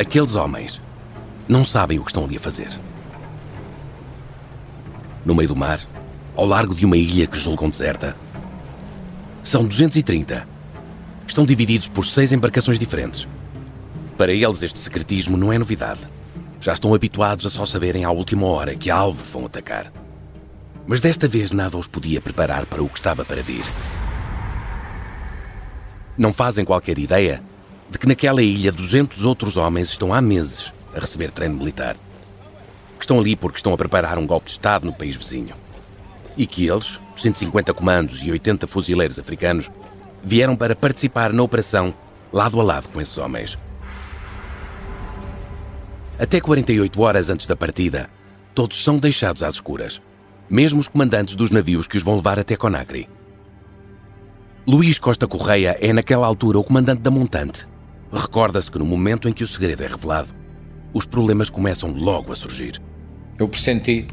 Aqueles homens não sabem o que estão ali a fazer. No meio do mar, ao largo de uma ilha que julgam deserta, são 230. Estão divididos por seis embarcações diferentes. Para eles, este secretismo não é novidade. Já estão habituados a só saberem à última hora que alvo vão atacar. Mas desta vez nada os podia preparar para o que estava para vir. Não fazem qualquer ideia de que naquela ilha 200 outros homens estão há meses a receber treino militar. Que estão ali porque estão a preparar um golpe de Estado no país vizinho. E que eles, 150 comandos e 80 fuzileiros africanos, vieram para participar na operação lado a lado com esses homens. Até 48 horas antes da partida, todos são deixados às escuras, mesmo os comandantes dos navios que os vão levar até Conakry. Luís Costa Correia é, naquela altura, o comandante da montante. Recorda-se que no momento em que o segredo é revelado, os problemas começam logo a surgir. Eu pressenti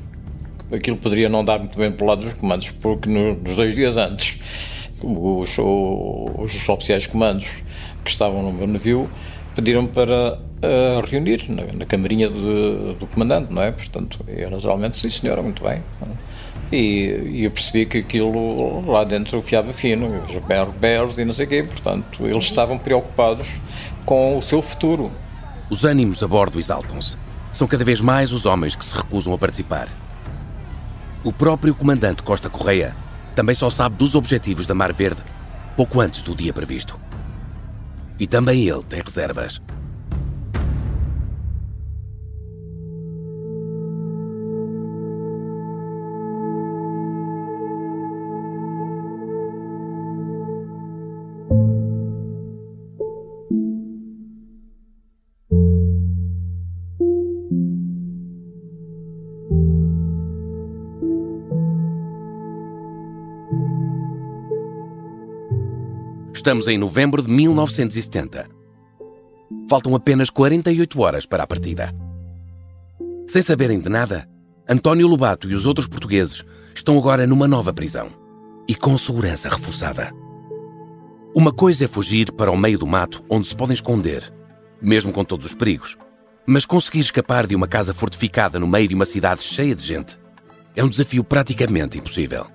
que aquilo poderia não dar muito bem para o lado dos comandos, porque nos dois dias antes, os, os oficiais comandos que estavam no meu navio pediram para uh, reunir na, na camarinha de, do comandante, não é? Portanto, eu naturalmente, sim senhora, muito bem. E, eu percebi que aquilo lá dentro fiava fino, os berros e não sei o quê, portanto, eles estavam preocupados com o seu futuro. Os ânimos a bordo exaltam-se. São cada vez mais os homens que se recusam a participar. O próprio comandante Costa Correia também só sabe dos objetivos da Mar Verde pouco antes do dia previsto. E também ele tem reservas. Estamos em novembro de 1970. Faltam apenas 48 horas para a partida. Sem saberem de nada, António Lobato e os outros portugueses estão agora numa nova prisão e com segurança reforçada. Uma coisa é fugir para o meio do mato onde se podem esconder, mesmo com todos os perigos. Mas conseguir escapar de uma casa fortificada no meio de uma cidade cheia de gente é um desafio praticamente impossível.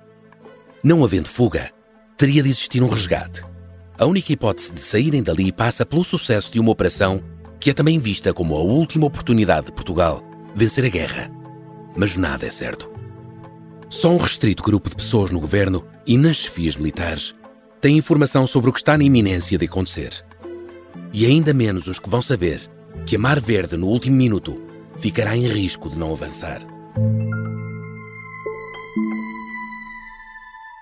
Não havendo fuga, teria de existir um resgate. A única hipótese de saírem dali passa pelo sucesso de uma operação que é também vista como a última oportunidade de Portugal vencer a guerra. Mas nada é certo. Só um restrito grupo de pessoas no governo e nas chefias militares tem informação sobre o que está na iminência de acontecer. E ainda menos os que vão saber que a Mar Verde, no último minuto, ficará em risco de não avançar.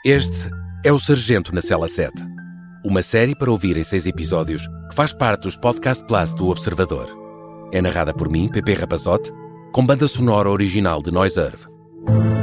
Este é o Sargento na Cela 7 uma série para ouvir em seis episódios que faz parte dos Podcast Plus do Observador. É narrada por mim, Pepe Rapazote, com banda sonora original de Noise Earth.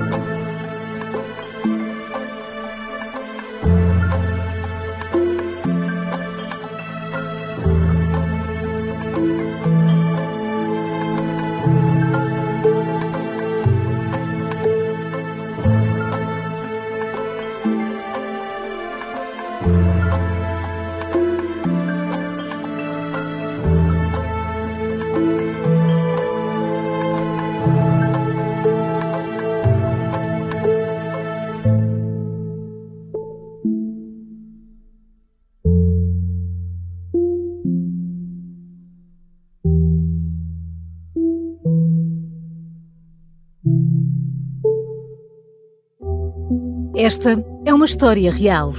Esta é uma história real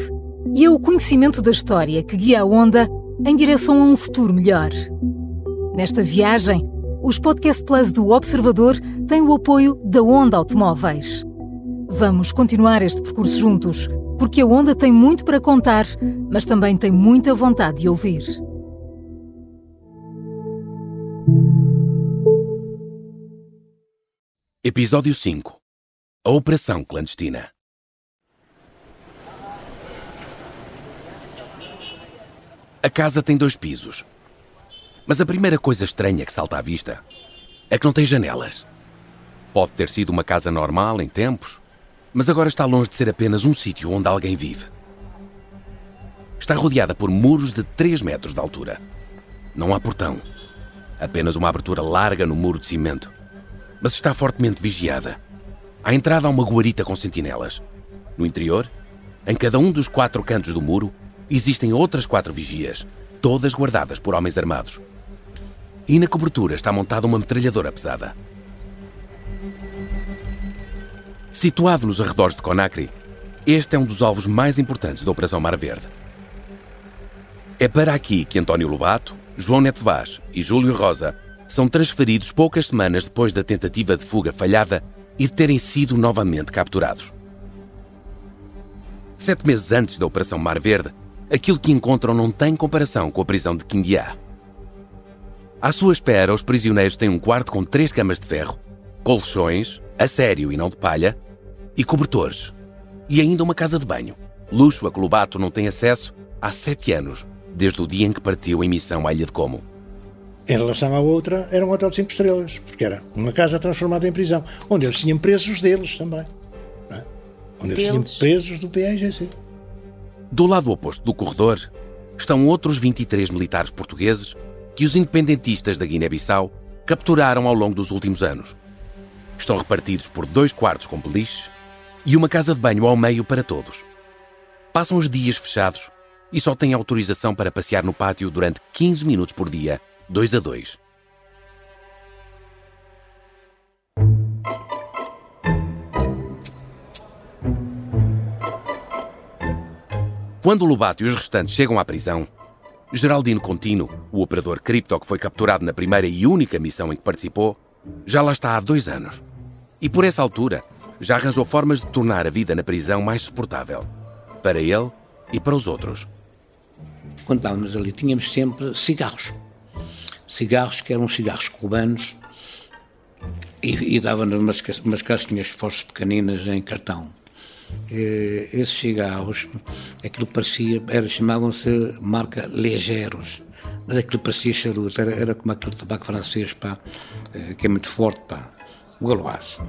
e é o conhecimento da história que guia a Onda em direção a um futuro melhor. Nesta viagem, os Podcast Plus do Observador têm o apoio da Onda Automóveis. Vamos continuar este percurso juntos, porque a Onda tem muito para contar, mas também tem muita vontade de ouvir. Episódio 5 A Operação Clandestina A casa tem dois pisos. Mas a primeira coisa estranha que salta à vista é que não tem janelas. Pode ter sido uma casa normal em tempos, mas agora está longe de ser apenas um sítio onde alguém vive. Está rodeada por muros de 3 metros de altura. Não há portão. apenas uma abertura larga no muro de cimento. Mas está fortemente vigiada. À entrada há uma guarita com sentinelas. No interior, em cada um dos quatro cantos do muro, existem outras quatro vigias, todas guardadas por homens armados. E na cobertura está montada uma metralhadora pesada. Situado nos arredores de Conakry, este é um dos alvos mais importantes da Operação Mar Verde. É para aqui que António Lobato, João Neto Vaz e Júlio Rosa são transferidos poucas semanas depois da tentativa de fuga falhada e de terem sido novamente capturados. Sete meses antes da Operação Mar Verde, aquilo que encontram não tem comparação com a prisão de Quindiá. À sua espera, os prisioneiros têm um quarto com três camas de ferro, colchões, a sério e não de palha, e cobertores, e ainda uma casa de banho, luxo a que Lobato não tem acesso há sete anos, desde o dia em que partiu em missão à Ilha de Como. Em relação à outra, era um hotel de cinco estrelas, porque era uma casa transformada em prisão, onde eles tinham presos deles também. É? Onde eles tinham presos do PAGC. Do lado oposto do corredor estão outros 23 militares portugueses que os independentistas da Guiné-Bissau capturaram ao longo dos últimos anos. Estão repartidos por dois quartos com beliche e uma casa de banho ao meio para todos. Passam os dias fechados e só têm autorização para passear no pátio durante 15 minutos por dia, dois a dois. Quando Lobato e os restantes chegam à prisão, Geraldino Contino, o operador cripto que foi capturado na primeira e única missão em que participou, já lá está há dois anos. E por essa altura, já arranjou formas de tornar a vida na prisão mais suportável. Para ele e para os outros. Quando estávamos ali, tínhamos sempre cigarros. Cigarros que eram cigarros cubanos e, e davam-nos umas, umas caixinhas fortes pequeninas em cartão. E, esses cigarros, aquilo parecia, chamavam-se marca Legeiros, mas aquilo parecia charuto, era, era como aquele tabaco francês, pá, eh, que é muito forte, pá, o galoás.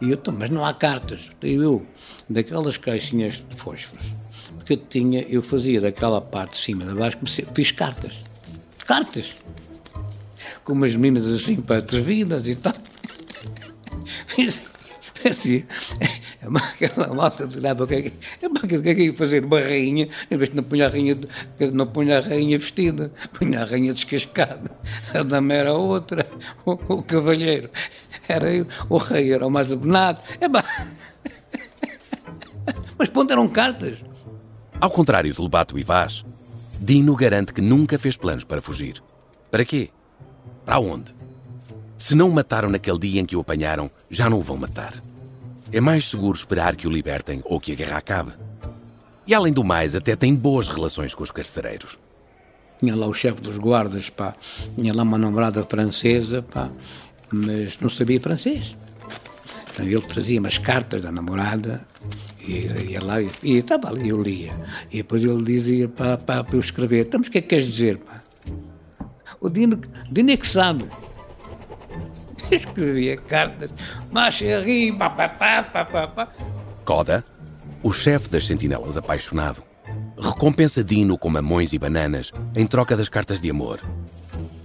E eu, mas não há cartas. Eu, daquelas caixinhas de fósforos, porque eu tinha, eu fazia daquela parte de cima, de baixo, fiz cartas. Cartas! Com umas meninas assim para atrevidas e tal. Fiz, assim, aquela malta olhava que é o que é que ia fazer? Uma rainha, em vez de não punha a rainha, não punha a rainha vestida, punha a rainha descascada. A dama era outra, o, o cavalheiro era eu, o rei era o mais abonado. É Mas ponto eram cartas. Ao contrário de Lobato e Vaz, Dino garante que nunca fez planos para fugir. Para quê? Para onde? Se não o mataram naquele dia em que o apanharam, já não o vão matar. É mais seguro esperar que o libertem ou que a guerra acabe. E além do mais, até tem boas relações com os carcereiros. Tinha lá o chefe dos guardas, pá. Tinha lá uma namorada francesa, pá mas não sabia francês. Então ele trazia umas cartas da namorada e ia lá e, estava ali, eu lia. E depois ele dizia para, para, para eu escrever: Então, mas o que é que queres dizer? Pá? O Dino, Dino é que sabe. escrevia cartas, mas pá, pá, pá, pá, pá, pá. Coda, o chefe das sentinelas apaixonado, recompensa Dino com mamões e bananas em troca das cartas de amor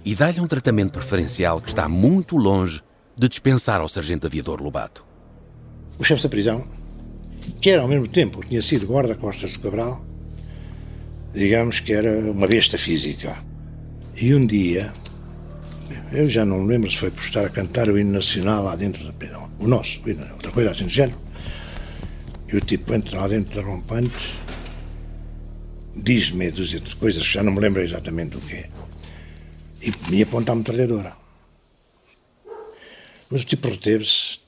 e dá-lhe um tratamento preferencial que está muito longe de dispensar ao sargento aviador Lobato. O chefe da prisão, que era ao mesmo tempo, tinha sido guarda-costas do Cabral, digamos que era uma besta física. E um dia, eu já não lembro se foi por estar a cantar o hino nacional lá dentro da prisão, o nosso, outra coisa assim do género, e o tipo entra lá dentro da rompante, diz-me dúzia de coisas já não me lembro exatamente o que é e me aponta a metralhadora. Mas o tipo reteve-se.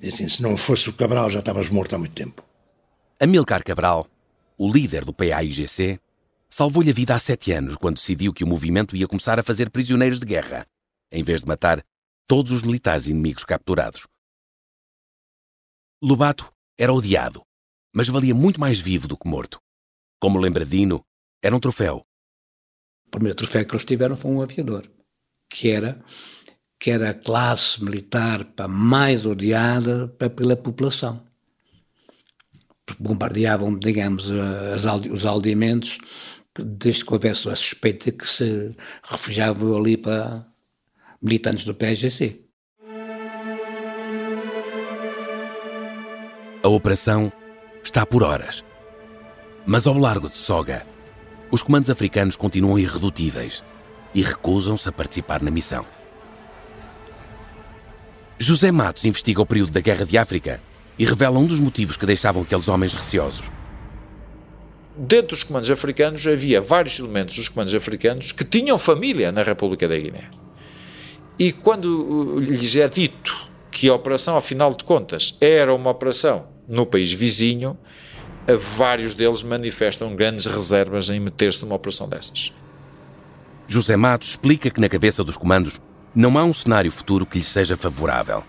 E assim, se não fosse o Cabral, já estavas morto há muito tempo. Amilcar Cabral, o líder do PAIGC, salvou-lhe a vida há sete anos quando decidiu que o movimento ia começar a fazer prisioneiros de guerra, em vez de matar todos os militares inimigos capturados. Lobato era odiado, mas valia muito mais vivo do que morto. Como lembra Dino, era um troféu primeiro troféu que eles tiveram foi um aviador, que era, que era a classe militar mais odiada pela população. Bombardeavam, digamos, as, os aldeamentos desde que houvesse a suspeita que se refugiavam ali para militantes do PSGC. A operação está por horas. Mas ao largo de Soga, os comandos africanos continuam irredutíveis e recusam-se a participar na missão. José Matos investiga o período da Guerra de África e revela um dos motivos que deixavam aqueles homens receosos. Dentro dos comandos africanos havia vários elementos dos comandos africanos que tinham família na República da Guiné. E quando lhes é dito que a operação, afinal de contas, era uma operação no país vizinho, vários deles manifestam grandes reservas em meter-se numa operação dessas. José Matos explica que na cabeça dos comandos não há um cenário futuro que lhes seja favorável.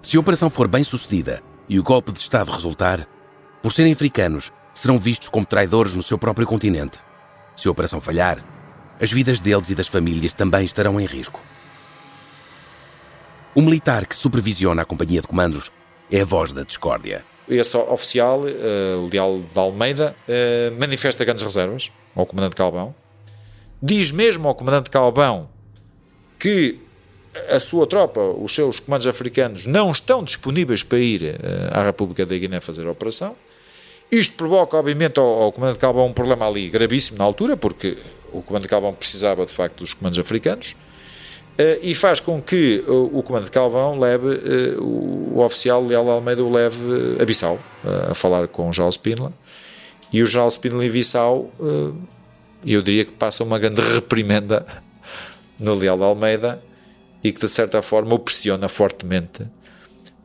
Se a operação for bem sucedida e o golpe de Estado resultar, por serem africanos, serão vistos como traidores no seu próprio continente. Se a operação falhar, as vidas deles e das famílias também estarão em risco. O militar que supervisiona a companhia de comandos é a voz da discórdia. Esse oficial, uh, o Leal de Almeida, uh, manifesta grandes reservas ao comandante Calbão. Diz mesmo ao comandante Calbão que a sua tropa, os seus comandos africanos, não estão disponíveis para ir uh, à República da Guiné fazer a operação. Isto provoca, obviamente, ao, ao comandante Calbão um problema ali gravíssimo na altura, porque o comandante Calbão precisava, de facto, dos comandos africanos. Uh, e faz com que uh, o comando de Calvão leve, uh, o, o, oficial Leal Almeida o leve a Bissau, a falar com o General Spínola, e o General Spínola em Bissau, eu diria que passa uma grande reprimenda no Leal Almeida, e que de certa forma o pressiona fortemente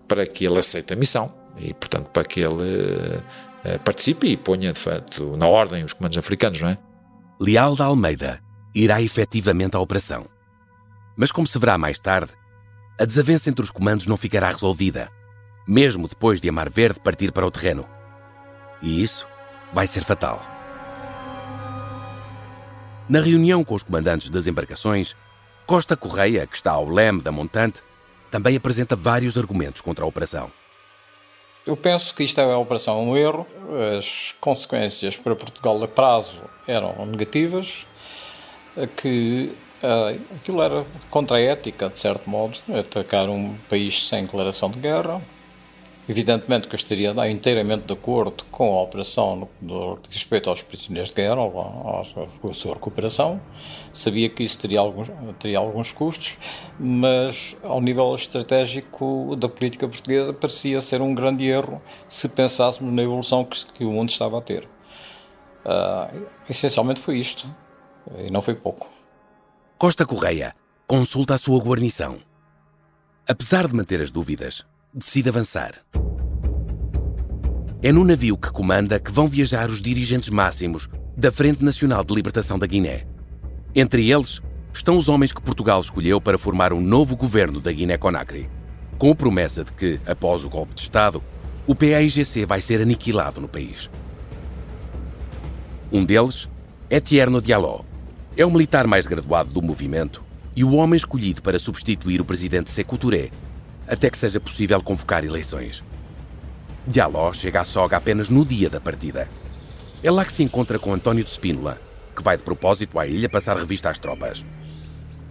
para que ele aceite a missão, e portanto para que ele participe e ponha de facto na ordem os comandos africanos, não é? Leal da Almeida irá efetivamente à operação mas, como se verá mais tarde, a desavença entre os comandos não ficará resolvida, mesmo depois de Amar Verde partir para o terreno. E isso vai ser fatal. Na reunião com os comandantes das embarcações, Costa Correia, que está ao leme da montante, também apresenta vários argumentos contra a operação. Eu penso que isto é uma operação um erro. As consequências para Portugal a prazo eram negativas, que aquilo era contra a ética, de certo modo, atacar um país sem declaração de guerra. Evidentemente que eu estaria inteiramente de acordo com a operação no, respeito aos prisioneiros de guerra, ou à sua recuperação. Sabia que isso teria alguns, teria alguns custos, mas ao nível estratégico da política portuguesa parecia ser um grande erro se pensássemos na evolução que, que o mundo estava a ter. Uh, essencialmente foi isto, e não foi pouco. Costa Correia consulta a sua guarnição. Apesar de manter as dúvidas, decide avançar. É no navio que comanda que vão viajar os dirigentes máximos da Frente Nacional de Libertação da Guiné. Entre eles estão os homens que Portugal escolheu para formar um novo governo da Guiné-Conakry, com a promessa de que, após o golpe de Estado, o PAIGC vai ser aniquilado no país. Um deles é Tierno Diallo, é o militar mais graduado do movimento e o homem escolhido para substituir o presidente Sekou Touré, até que seja possível convocar eleições. Diallo chega à soga apenas no dia da partida. É lá que se encontra com António de Spínola, que vai de propósito à ilha passar revista às tropas.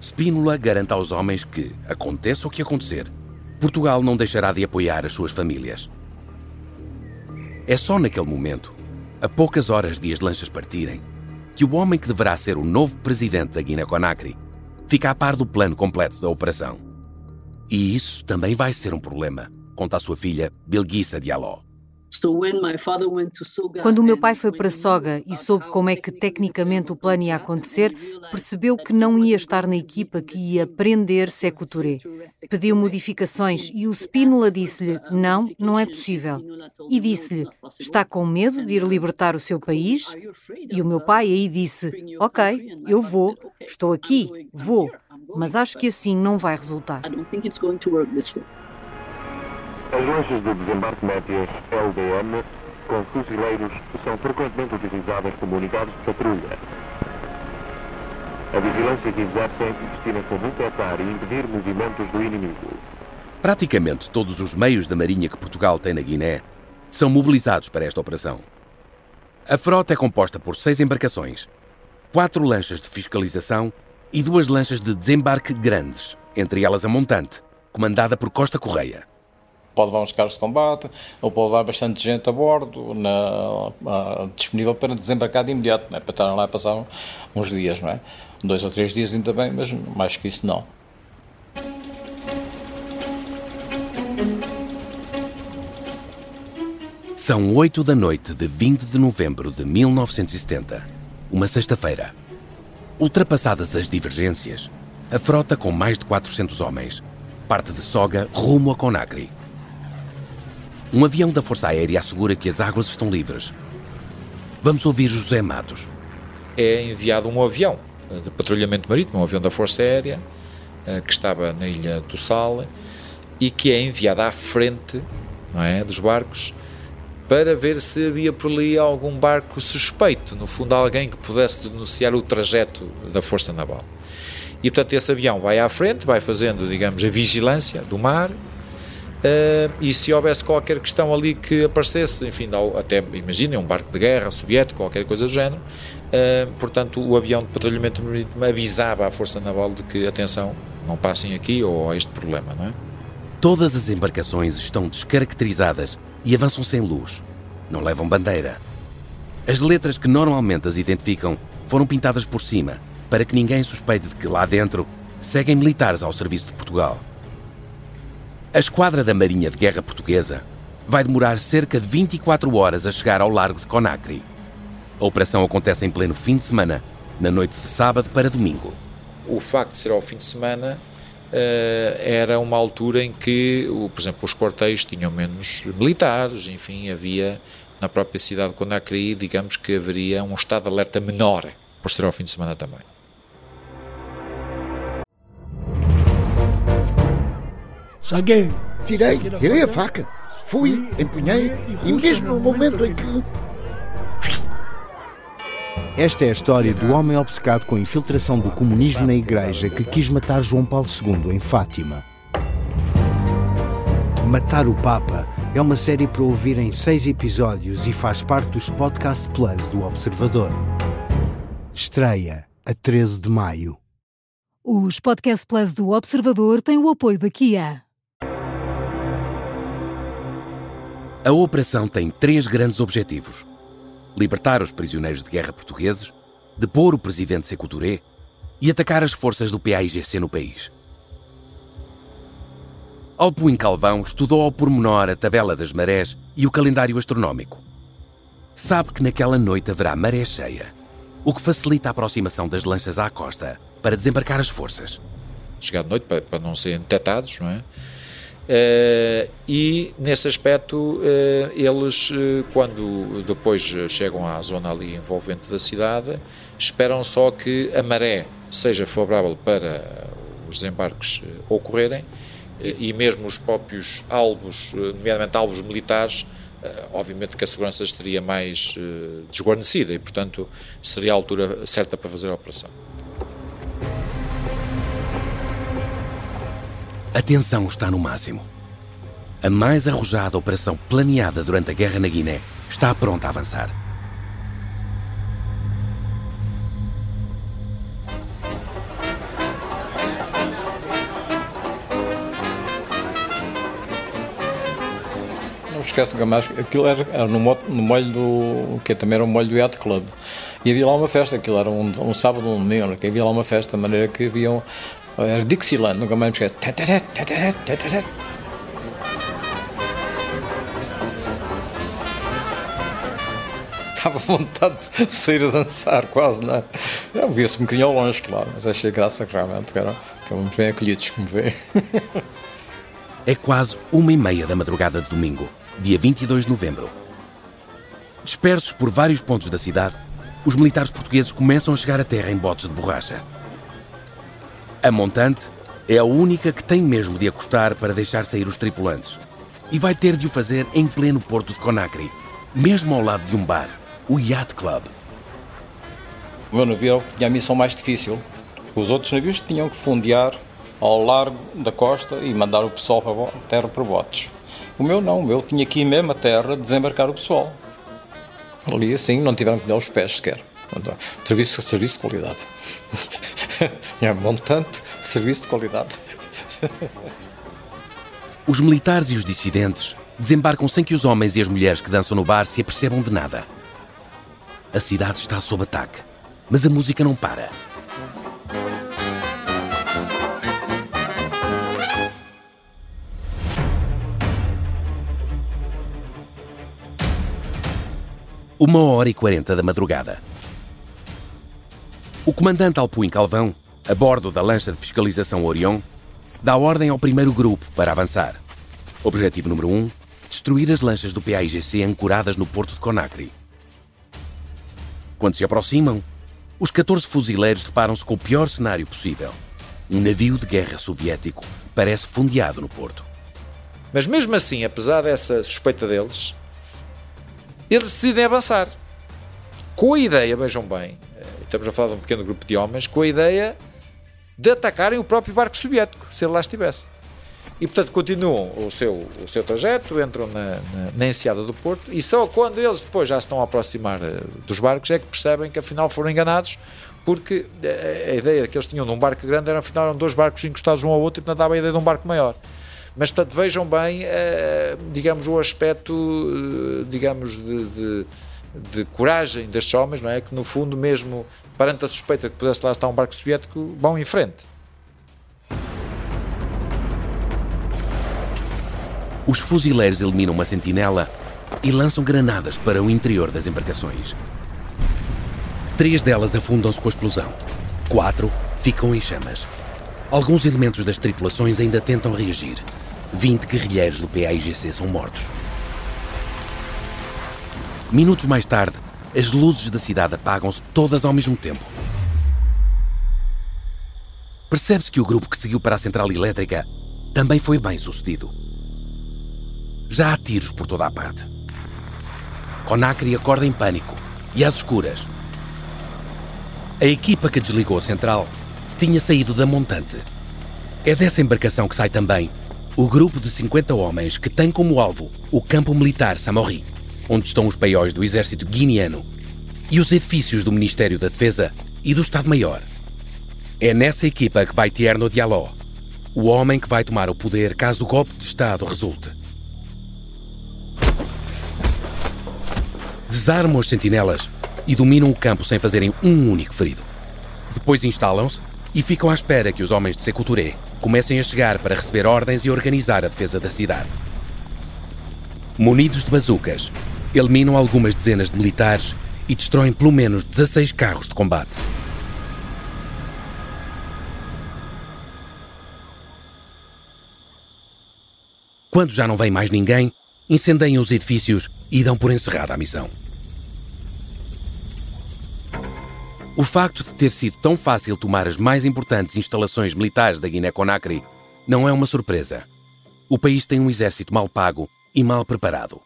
Spínola garante aos homens que, aconteça o que acontecer, Portugal não deixará de apoiar as suas famílias. É só naquele momento, a poucas horas de as lanchas partirem, que o homem que deverá ser o novo presidente da Guiné-Conakry fica a par do plano completo da operação. E isso também vai ser um problema, conta a sua filha Bilguissa Diallo. Quando o meu pai foi para Soga e soube como é que tecnicamente o plano ia acontecer, percebeu que não ia estar na equipa que ia prender Touré. Pediu modificações e o Spínola disse-lhe: Não, não é possível. E disse-lhe: Está com medo de ir libertar o seu país? E o meu pai aí disse: Ok, eu vou, estou aqui, vou, mas acho que assim não vai resultar. As lanchas de desembarque médias LDM com fuzileiros são frequentemente utilizadas como unidades de patrulha. A vigilância que exercem destina-se a detectar e impedir movimentos do inimigo. Praticamente todos os meios da Marinha que Portugal tem na Guiné são mobilizados para esta operação. A frota é composta por seis embarcações, quatro lanchas de fiscalização e duas lanchas de desembarque grandes, entre elas a montante, comandada por Costa Correia. Pode levar uns carros de combate, ou pode levar bastante gente a bordo, na, disponível para desembarcar de imediato, é? para estar lá a passar uns dias, não é? Dois ou três dias ainda bem, mas mais que isso não. São oito da noite de 20 de novembro de 1970, uma sexta-feira. Ultrapassadas as divergências, a frota com mais de 400 homens parte de Soga rumo a Conakry. Um avião da Força Aérea assegura que as águas estão livres. Vamos ouvir José Matos. É enviado um avião de patrulhamento marítimo, um avião da Força Aérea, eh, que estava na ilha do Sal, e que é enviado à frente é, dos barcos para ver se havia por ali algum barco suspeito, no fundo alguém que pudesse denunciar o trajeto da Força Naval. E portanto esse avião vai à frente, vai fazendo, digamos, a vigilância do mar, Uh, e se houvesse qualquer questão ali que aparecesse, enfim, até imaginem um barco de guerra soviético, qualquer coisa do género, uh, portanto o avião de patrulhamento marítimo avisava à Força Naval de que, atenção, não passem aqui ou a este problema, não é? Todas as embarcações estão descaracterizadas e avançam sem luz. Não levam bandeira. As letras que normalmente as identificam foram pintadas por cima, para que ninguém suspeite de que lá dentro seguem militares ao serviço de Portugal. A esquadra da Marinha de Guerra Portuguesa vai demorar cerca de 24 horas a chegar ao largo de Conakry. A operação acontece em pleno fim de semana, na noite de sábado para domingo. O facto de ser ao fim de semana era uma altura em que, por exemplo, os quartéis tinham menos militares, enfim, havia na própria cidade de Conakry, digamos que haveria um estado de alerta menor, por ser ao fim de semana também. Saguei. Tirei, tirei a faca. Fui, empunhei e mesmo no momento em que. Esta é a história do homem obcecado com a infiltração do comunismo na igreja que quis matar João Paulo II em Fátima. Matar o Papa é uma série para ouvir em seis episódios e faz parte dos Podcast Plus do Observador. Estreia a 13 de maio. Os Podcast Plus do Observador têm o apoio da Kia. A operação tem três grandes objetivos: libertar os prisioneiros de guerra portugueses, depor o presidente Sekou Touré e atacar as forças do PAIGC no país. Alpuin Calvão estudou ao pormenor a tabela das marés e o calendário astronómico. Sabe que naquela noite haverá maré cheia, o que facilita a aproximação das lanchas à costa para desembarcar as forças. Chegar de noite para, para não serem detectados, não é? Uh, e nesse aspecto uh, eles uh, quando depois chegam à zona ali envolvente da cidade esperam só que a maré seja favorável para os desembarques ocorrerem e mesmo os próprios alvos, nomeadamente alvos militares obviamente que a segurança estaria mais desguarnecida e portanto seria a altura certa para fazer a operação. A tensão está no máximo. A mais arrojada operação planeada durante a guerra na Guiné está pronta a avançar. Não esquece nunca mais, aquilo era, no, molho do. que também era o molho do Yacht Club. E havia lá uma festa, aquilo era um, um sábado, um domingo, que havia lá uma festa, de maneira que haviam era Dixieland, nunca mais me esqueço. Estava vontade de sair a dançar, quase, não é? Eu via-se um bocadinho ao longe, claro, mas achei graça realmente, cara. Estávamos bem acolhidos, como vê. É quase uma e meia da madrugada de domingo, dia 22 de novembro. Dispersos por vários pontos da cidade, os militares portugueses começam a chegar à terra em botes de borracha. A montante é a única que tem mesmo de acostar para deixar sair os tripulantes. E vai ter de o fazer em pleno porto de Conakry, mesmo ao lado de um bar, o Yacht Club. O meu navio tinha a missão mais difícil. Os outros navios tinham que fundear ao largo da costa e mandar o pessoal para a terra por botes. O meu não, o meu tinha ir mesmo à terra desembarcar o pessoal. Ali assim não tiveram que dar os pés sequer. Serviço, serviço de qualidade. é montante, serviço de qualidade. Os militares e os dissidentes desembarcam sem que os homens e as mulheres que dançam no bar se apercebam de nada. A cidade está sob ataque, mas a música não para. Uma hora e quarenta da madrugada. O comandante Alpuim Calvão, a bordo da lancha de fiscalização Orion, dá ordem ao primeiro grupo para avançar. Objetivo número 1: um, destruir as lanchas do PAIGC ancoradas no porto de Conakry. Quando se aproximam, os 14 fuzileiros deparam-se com o pior cenário possível. Um navio de guerra soviético parece fundeado no porto. Mas mesmo assim, apesar dessa suspeita deles, eles decidem avançar. Com a ideia, vejam bem, estamos a falar de um pequeno grupo de homens, com a ideia de atacarem o próprio barco soviético, se ele lá estivesse. E, portanto, continuam o seu, o seu trajeto, entram na, na, na enseada do Porto e só quando eles depois já se estão a aproximar eh, dos barcos é que percebem que afinal foram enganados porque eh, a ideia que eles tinham de um barco grande era afinal eram dois barcos encostados um ao outro e portanto dava a ideia de um barco maior. Mas, portanto, vejam bem, eh, digamos, o aspecto, digamos, de, de, de, coragem destes homens, não é? Que, no fundo, mesmo perante a suspeita que pudesse lá estar um barco soviético, vão em frente. Os fuzileiros eliminam uma sentinela e lançam granadas para o interior das embarcações. Três delas afundam-se com a explosão. Quatro ficam em chamas. Alguns elementos das tripulações ainda tentam reagir. 20 guerrilheiros do PAIGC são mortos. Minutos mais tarde, as luzes da cidade apagam-se todas ao mesmo tempo. Percebe-se que o grupo que seguiu para a central elétrica também foi bem sucedido. Já há tiros por toda a parte. Conakry acorda em pânico e às escuras. A equipa que desligou a central tinha saído da montante. É dessa embarcação que sai também o grupo de 50 homens que tem como alvo o campo militar Samori, onde estão os paióis do exército guineano e os edifícios do Ministério da Defesa e do Estado-Maior. É nessa equipa que vai Tierno Diallo, o homem que vai tomar o poder caso o golpe de Estado resulte. Desarmam os sentinelas e dominam o campo sem fazerem um único ferido. Depois instalam-se e ficam à espera que os homens de Secouturé comecem a chegar para receber ordens e organizar a defesa da cidade. Munidos de bazucas, eliminam algumas dezenas de militares e destroem pelo menos 16 carros de combate. Quando já não vem mais ninguém, incendeiam os edifícios e dão por encerrada a missão. O facto de ter sido tão fácil tomar as mais importantes instalações militares da Guiné-Conakry não é uma surpresa. O país tem um exército mal pago e mal preparado.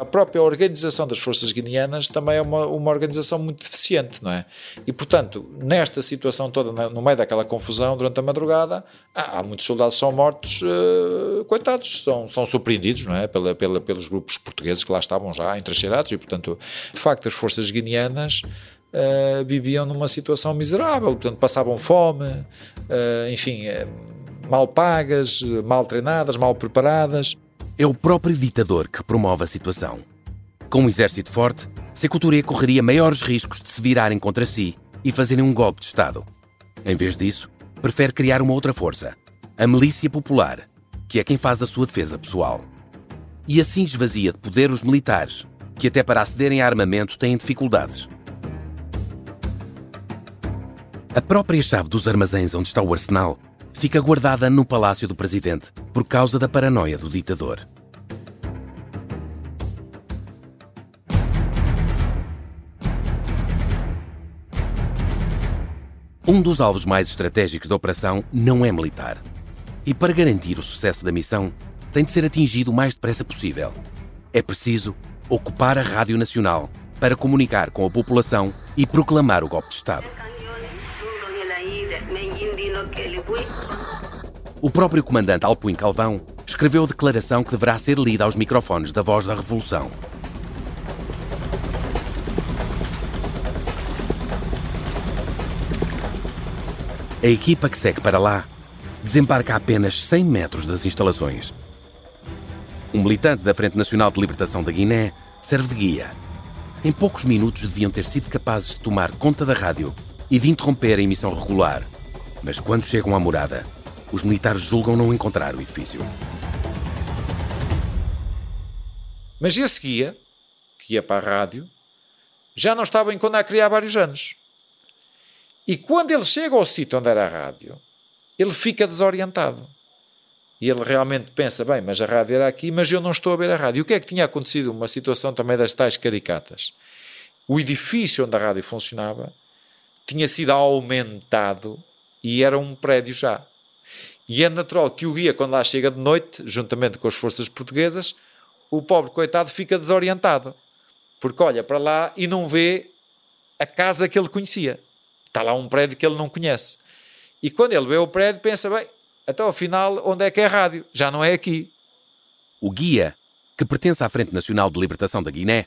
A própria organização das forças guineanas também é uma, uma organização muito deficiente, não é? E, portanto, nesta situação toda, no meio daquela confusão, durante a madrugada, há, muitos soldados que são mortos, uh, coitados, são, são surpreendidos, não é? Pela, pela, pelos grupos portugueses que lá estavam já entracheirados e, portanto, o facto das forças guineanas uh, viviam numa situação miserável, portanto, passavam fome, uh, enfim, mal pagas, mal treinadas, mal preparadas. É o próprio ditador que promove a situação. Com um exército forte, Seculturé correria maiores riscos de se virarem contra si e fazerem um golpe de Estado. Em vez disso, prefere criar uma outra força, a milícia popular, que é quem faz a sua defesa pessoal. E assim esvazia de poder os militares, que até para acederem a armamento têm dificuldades. A própria chave dos armazéns onde está o arsenal fica guardada no palácio do presidente por causa da paranoia do ditador. Um dos alvos mais estratégicos da operação não é militar. E para garantir o sucesso da missão, tem de ser atingido o mais depressa possível. É preciso ocupar a Rádio Nacional para comunicar com a população e proclamar o golpe de Estado. O próprio comandante Alpuin Calvão escreveu a declaração que deverá ser lida aos microfones da Voz da Revolução. A equipa que segue para lá desembarca a apenas 100 metros das instalações. Um militante da Frente Nacional de Libertação da Guiné serve de guia. Em poucos minutos deviam ter sido capazes de tomar conta da rádio e de interromper a emissão regular mas quando chegam à morada, os militares julgam não encontrar o edifício. Mas esse guia, que ia para a rádio, já não estava em Conakry há vários anos. E quando ele chega ao sítio onde era a rádio, ele fica desorientado. E ele realmente pensa, bem, mas a rádio era aqui, mas eu não estou a ver a rádio. E o que é que tinha acontecido? Uma situação também das tais caricatas. O edifício onde a rádio funcionava tinha sido aumentado e era um prédio já. E é natural que o guia, quando lá chega de noite, juntamente com as forças portuguesas, o pobre coitado fica desorientado. Porque olha para lá e não vê a casa que ele conhecia. Está lá um prédio que ele não conhece. E quando ele vê o prédio, pensa: bem, até ao final, onde é que é a rádio? Já não é aqui. O guia, que pertence à Frente Nacional de Libertação da Guiné,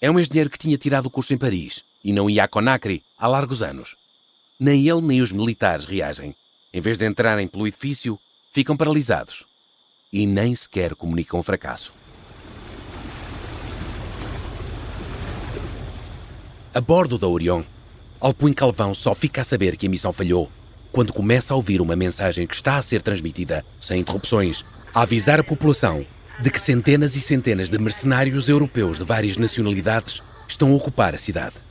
é um engenheiro que tinha tirado o curso em Paris e não ia a Conakry há largos anos. Nem ele nem os militares reagem. Em vez de entrarem pelo edifício, ficam paralisados e nem sequer comunicam o fracasso. A bordo da Orion, Alpuin Calvão só fica a saber que a missão falhou quando começa a ouvir uma mensagem que está a ser transmitida, sem interrupções, a avisar a população de que centenas e centenas de mercenários europeus de várias nacionalidades estão a ocupar a cidade.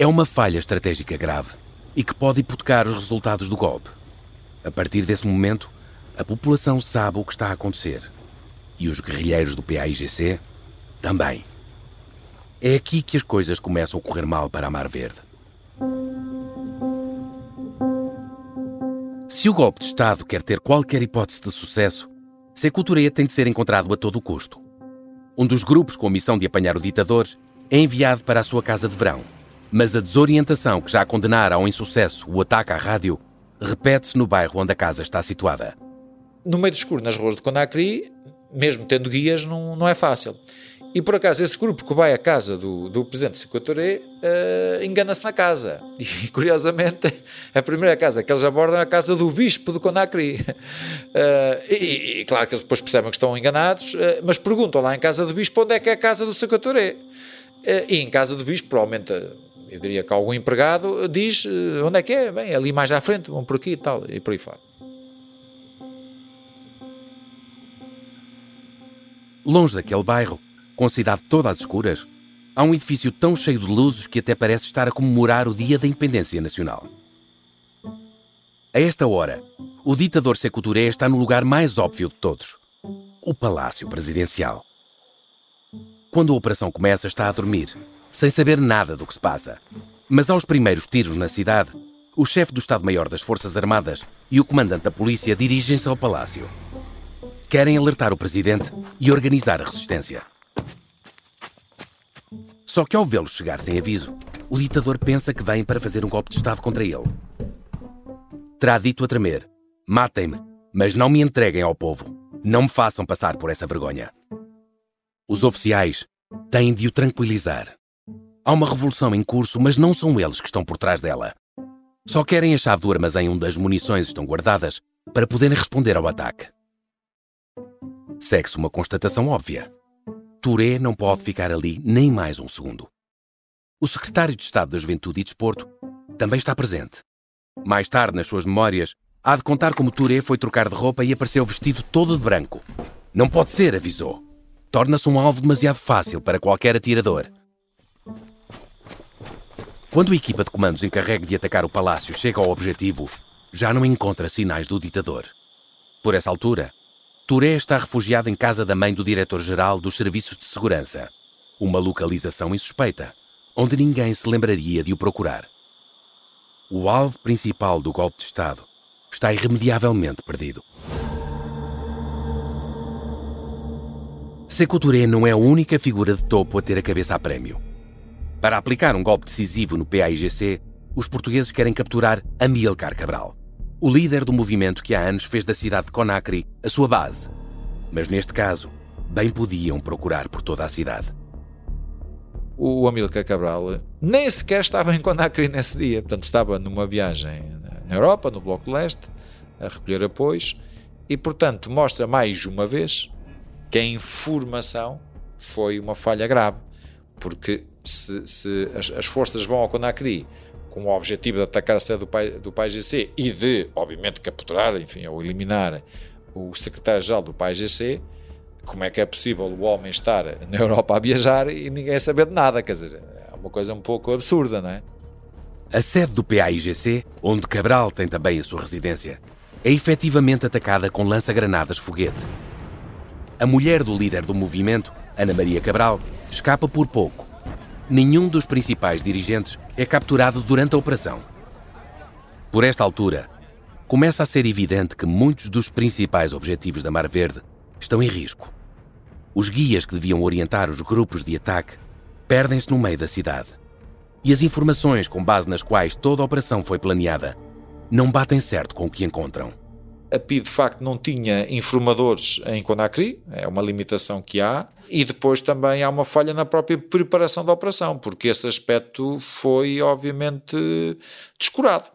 É uma falha estratégica grave e que pode hipotecar os resultados do golpe. A partir desse momento, a população sabe o que está a acontecer. E os guerrilheiros do PAIGC também. É aqui que as coisas começam a correr mal para a Mar Verde. Se o golpe de Estado quer ter qualquer hipótese de sucesso, Sekou Touré tem de ser encontrado a todo custo. Um dos grupos com a missão de apanhar o ditador é enviado para a sua casa de verão. Mas a desorientação que já condenara ao insucesso o ataque à rádio repete-se no bairro onde a casa está situada. No meio do escuro, nas ruas de Conakry, mesmo tendo guias, não, não é fácil. E por acaso esse grupo que vai à casa do, do presidente Secotoré uh, engana-se na casa. E curiosamente, a primeira casa que eles abordam é a casa do bispo de Conakry. Uh, e, e, claro que eles depois percebem que estão enganados, uh, mas perguntam lá em casa do bispo onde é que é a casa do Secotoré. E em casa do bispo, provavelmente, eu diria que algum empregado diz onde é que é, bem, é ali mais à frente, vão por aqui e tal, e por aí fora. Longe daquele bairro, com a cidade toda às escuras, há um edifício tão cheio de luzes que até parece estar a comemorar o Dia da Independência Nacional. A esta hora, o ditador Sekou Touré está no lugar mais óbvio de todos, o Palácio Presidencial. Quando a operação começa, está a dormir, sem saber nada do que se passa. Mas aos primeiros tiros na cidade, o chefe do Estado-Maior das Forças Armadas e o comandante da polícia dirigem-se ao palácio. Querem alertar o presidente e organizar a resistência. Só que ao vê-lo chegar sem aviso, o ditador pensa que vem para fazer um golpe de Estado contra ele. Terá dito a tremer: Matem-me, mas não me entreguem ao povo. Não me façam passar por essa vergonha. Os oficiais têm de o tranquilizar. Há uma revolução em curso, mas não são eles que estão por trás dela. Só querem a chave do armazém onde as munições estão guardadas para poderem responder ao ataque. Segue-se uma constatação óbvia. Touré não pode ficar ali nem mais um segundo. O secretário de Estado da Juventude e Desporto também está presente. Mais tarde, nas suas memórias, há de contar como Touré foi trocar de roupa e apareceu vestido todo de branco. Não pode ser, avisou. Torna-se um alvo demasiado fácil para qualquer atirador. Quando a equipa de comandos encarregue de atacar o palácio chega ao objetivo, já não encontra sinais do ditador. Por essa altura, Touré está refugiado em casa da mãe do diretor-geral dos Serviços de Segurança. Uma localização insuspeita, onde ninguém se lembraria de o procurar. O alvo principal do golpe de Estado está irremediavelmente perdido. Sekou Touré não é a única figura de topo a ter a cabeça a prémio. Para aplicar um golpe decisivo no PAIGC, os portugueses querem capturar Amílcar Cabral o líder do movimento que há anos fez da cidade de Conakry a sua base. Mas neste caso, bem podiam procurar por toda a cidade. O Amílcar Cabral nem sequer estava em Conakry nesse dia, portanto estava numa viagem na Europa, no Bloco Leste, a recolher apoios, e portanto mostra mais uma vez que a informação foi uma falha grave, porque se, se as, as, forças vão ao Conakry com o objetivo de atacar a sede do, pai, do PAIGC e de, obviamente, capturar, enfim, ou eliminar o secretário-geral do PAIGC, como é que é possível o homem estar na Europa a viajar e ninguém saber de nada? Quer dizer, é uma coisa um pouco absurda, não é? A sede do PAIGC, onde Cabral tem também a sua residência, é efetivamente atacada com lança-granadas foguete. A mulher do líder do movimento, Ana Maria Cabral, escapa por pouco. Nenhum dos principais dirigentes é capturado durante a operação. Por esta altura, começa a ser evidente que muitos dos principais objetivos da Mar Verde estão em risco. Os guias que deviam orientar os grupos de ataque perdem-se no meio da cidade. E as informações com base nas quais toda a operação foi planeada não batem certo com o que encontram. A PI, de facto, não tinha informadores em Conakry, é uma limitação que há, e depois também há uma falha na própria preparação da operação, porque esse aspecto foi, obviamente, descurado.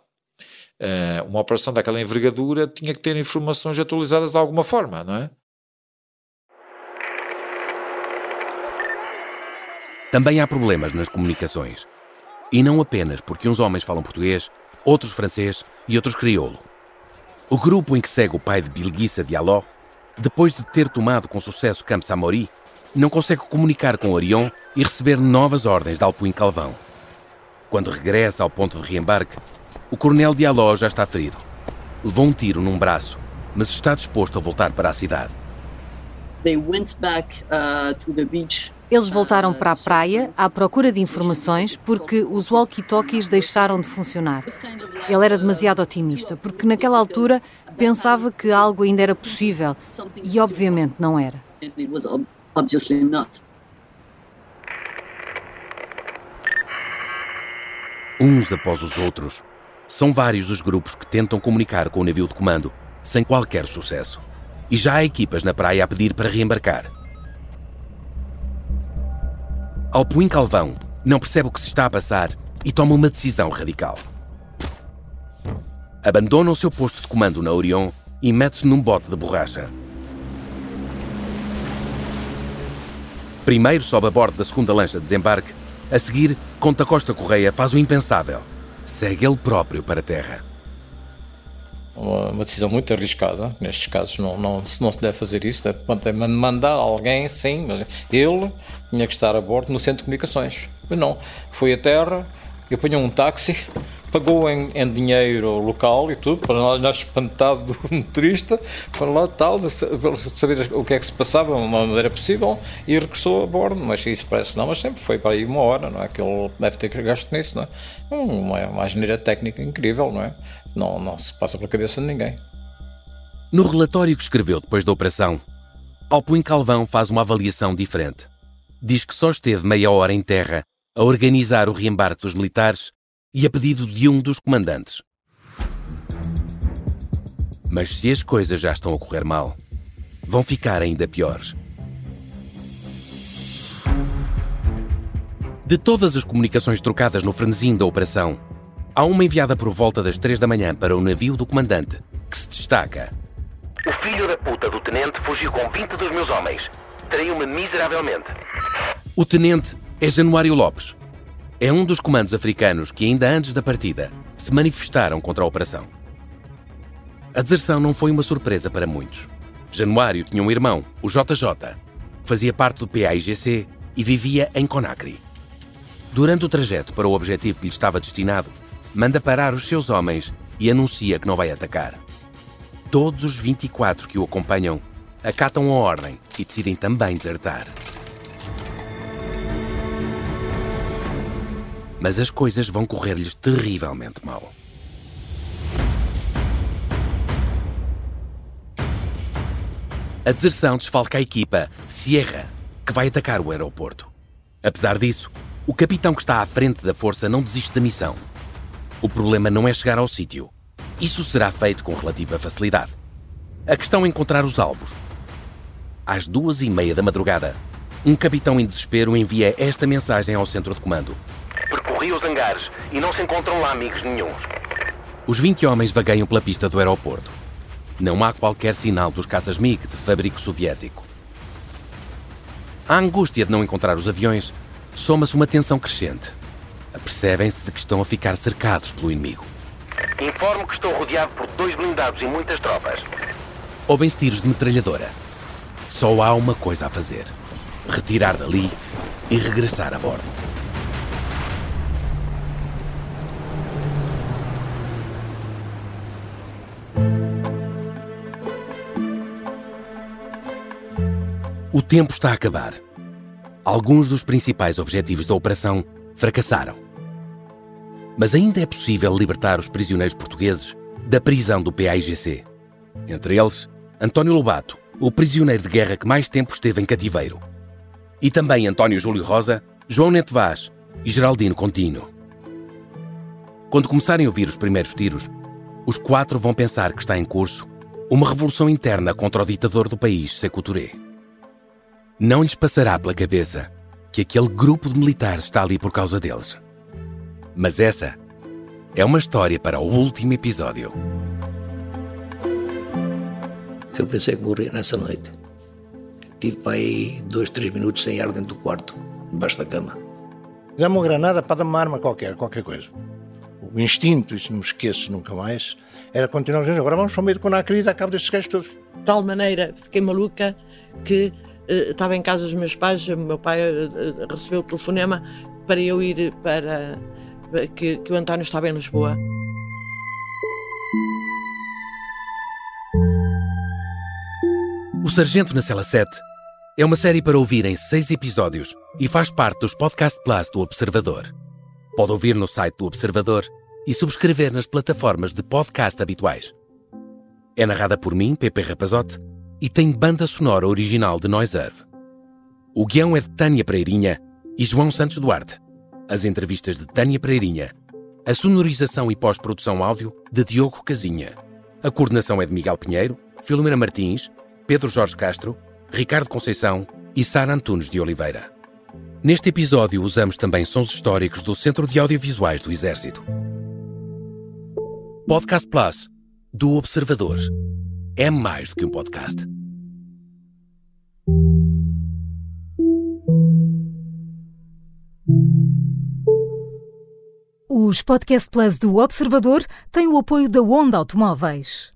Eh, uma operação daquela envergadura tinha que ter informações atualizadas de alguma forma, não é? Também há problemas nas comunicações. E não apenas porque uns homens falam português, outros francês e outros crioulo. O grupo em que segue o pai de Bilguissa Diallo, depois de ter tomado com sucesso Camp Samori, não consegue comunicar com Orion e receber novas ordens de Alpuin Calvão. Quando regressa ao ponto de reembarque, o coronel Diallo já está ferido. Levou um tiro num braço, mas está disposto a voltar para a cidade. They went back uh, to the beach eles voltaram para a praia à procura de informações porque os walkie-talkies deixaram de funcionar. Ele era demasiado otimista, porque naquela altura pensava que algo ainda era possível e, obviamente, não era. Uns após os outros, são vários os grupos que tentam comunicar com o navio de comando, sem qualquer sucesso. E já há equipas na praia a pedir para reembarcar. Alpuim Calvão não percebe o que se está a passar e toma uma decisão radical. Abandona o seu posto de comando na Orion e mete-se num bote de borracha. Primeiro sobe a bordo da segunda lancha de desembarque, a seguir, Conta Costa Correia faz o impensável. Segue ele próprio para a terra uma, uma, decisão muito arriscada. Nestes casos não, não, não se deve fazer isso, deve mandar alguém, sim, mas ele tinha que estar a bordo no centro de comunicações. Mas não, foi a terra, apanhou um táxi, pagou em, em, dinheiro local e tudo, para nós espantado do motorista, foi lá tal, saber o que é que se passava, de uma maneira possível, e regressou a bordo, mas isso parece que não, mas sempre foi para aí uma hora, não é? Que ele deve ter gasto nisso, não é? Uma, uma geneira técnica incrível, não é? Não, não se passa pela cabeça de ninguém. No relatório que escreveu depois da operação, Alpuin Calvão faz uma avaliação diferente. Diz que só esteve meia hora em terra a organizar o reembarque dos militares e a pedido de um dos comandantes. Mas se as coisas já estão a correr mal, vão ficar ainda piores. De todas as comunicações trocadas no frenesim da operação, Há uma enviada por volta das três da manhã para o navio do comandante, que se destaca. O filho da puta do tenente fugiu com 20 dos meus homens. Traiu-me miseravelmente. O tenente é Januário Lopes. É um dos comandos africanos que, ainda antes da partida, se manifestaram contra a operação. A deserção não foi uma surpresa para muitos. Januário tinha um irmão, o JJ, fazia parte do PAIGC e vivia em Conakry. Durante o trajeto para o objetivo que lhe estava destinado, manda parar os seus homens e anuncia que não vai atacar. Todos os 24 que o acompanham acatam a ordem e decidem também desertar. Mas as coisas vão correr-lhes terrivelmente mal. A deserção desfalca a equipa Sierra, que vai atacar o aeroporto. Apesar disso, o capitão que está à frente da força não desiste da missão o problema não é chegar ao sítio. Isso será feito com relativa facilidade. A questão é encontrar os alvos. Às duas e meia da madrugada, um capitão em desespero envia esta mensagem ao centro de comando. Percorri os hangares e não se encontram lá amigos nenhums. Os 20 homens vagueiam pela pista do aeroporto. Não há qualquer sinal dos caças MiG de fabrico soviético. A angústia de não encontrar os aviões soma-se uma tensão crescente. Apercebem-se de que estão a ficar cercados pelo inimigo. Informo que estou rodeado por dois blindados e muitas tropas. Ouvem-se tiros de metralhadora. Só há uma coisa a fazer: retirar dali e regressar a bordo. O tempo está a acabar. Alguns dos principais objetivos da operação fracassaram. Mas ainda é possível libertar os prisioneiros portugueses da prisão do PAIGC. Entre eles, António Lobato, o prisioneiro de guerra que mais tempo esteve em cativeiro. E também António Júlio Rosa, João Neto Vaz e Geraldino Contino. Quando começarem a ouvir os primeiros tiros, os quatro vão pensar que está em curso uma revolução interna contra o ditador do país, Sekou Touré. Não lhes passará pela cabeça que aquele grupo de militares está ali por causa deles. Mas essa é uma história para o último episódio. Eu pensei que morria nessa noite. Tive para aí dois, três minutos sem ar dentro do quarto, debaixo da cama. Dá-me uma granada para dar uma arma qualquer, qualquer coisa. O instinto, isso não me esqueço nunca mais, era continuar a dizer, agora vamos para o meio do Conacri e dar cabo destes gajos todos. De tal maneira fiquei maluca que uh, estava em casa dos meus pais, o meu pai uh, recebeu o telefonema para eu ir para que, que o António estava em Lisboa. O Sargento na Cela 7 é uma série para ouvir em seis episódios e faz parte dos Podcast Plus do Observador. Pode ouvir no site do Observador e subscrever nas plataformas de podcast habituais. É narrada por mim, Pepe Rapazote, e tem banda sonora original de Noiserve. O guião é de Tânia Pereirinha e João Santos Duarte. As entrevistas de Tânia Pereirinha. A sonorização e pós-produção áudio de Diogo Casinha. A coordenação é de Miguel Pinheiro, Filomena Martins, Pedro Jorge Castro, Ricardo Conceição e Sara Antunes de Oliveira. Neste episódio usamos também sons históricos do Centro de Audiovisuais do Exército. Podcast Plus, do Observador. É mais do que um podcast. Os Podcast Plus do Observador têm o apoio da Onda Automóveis.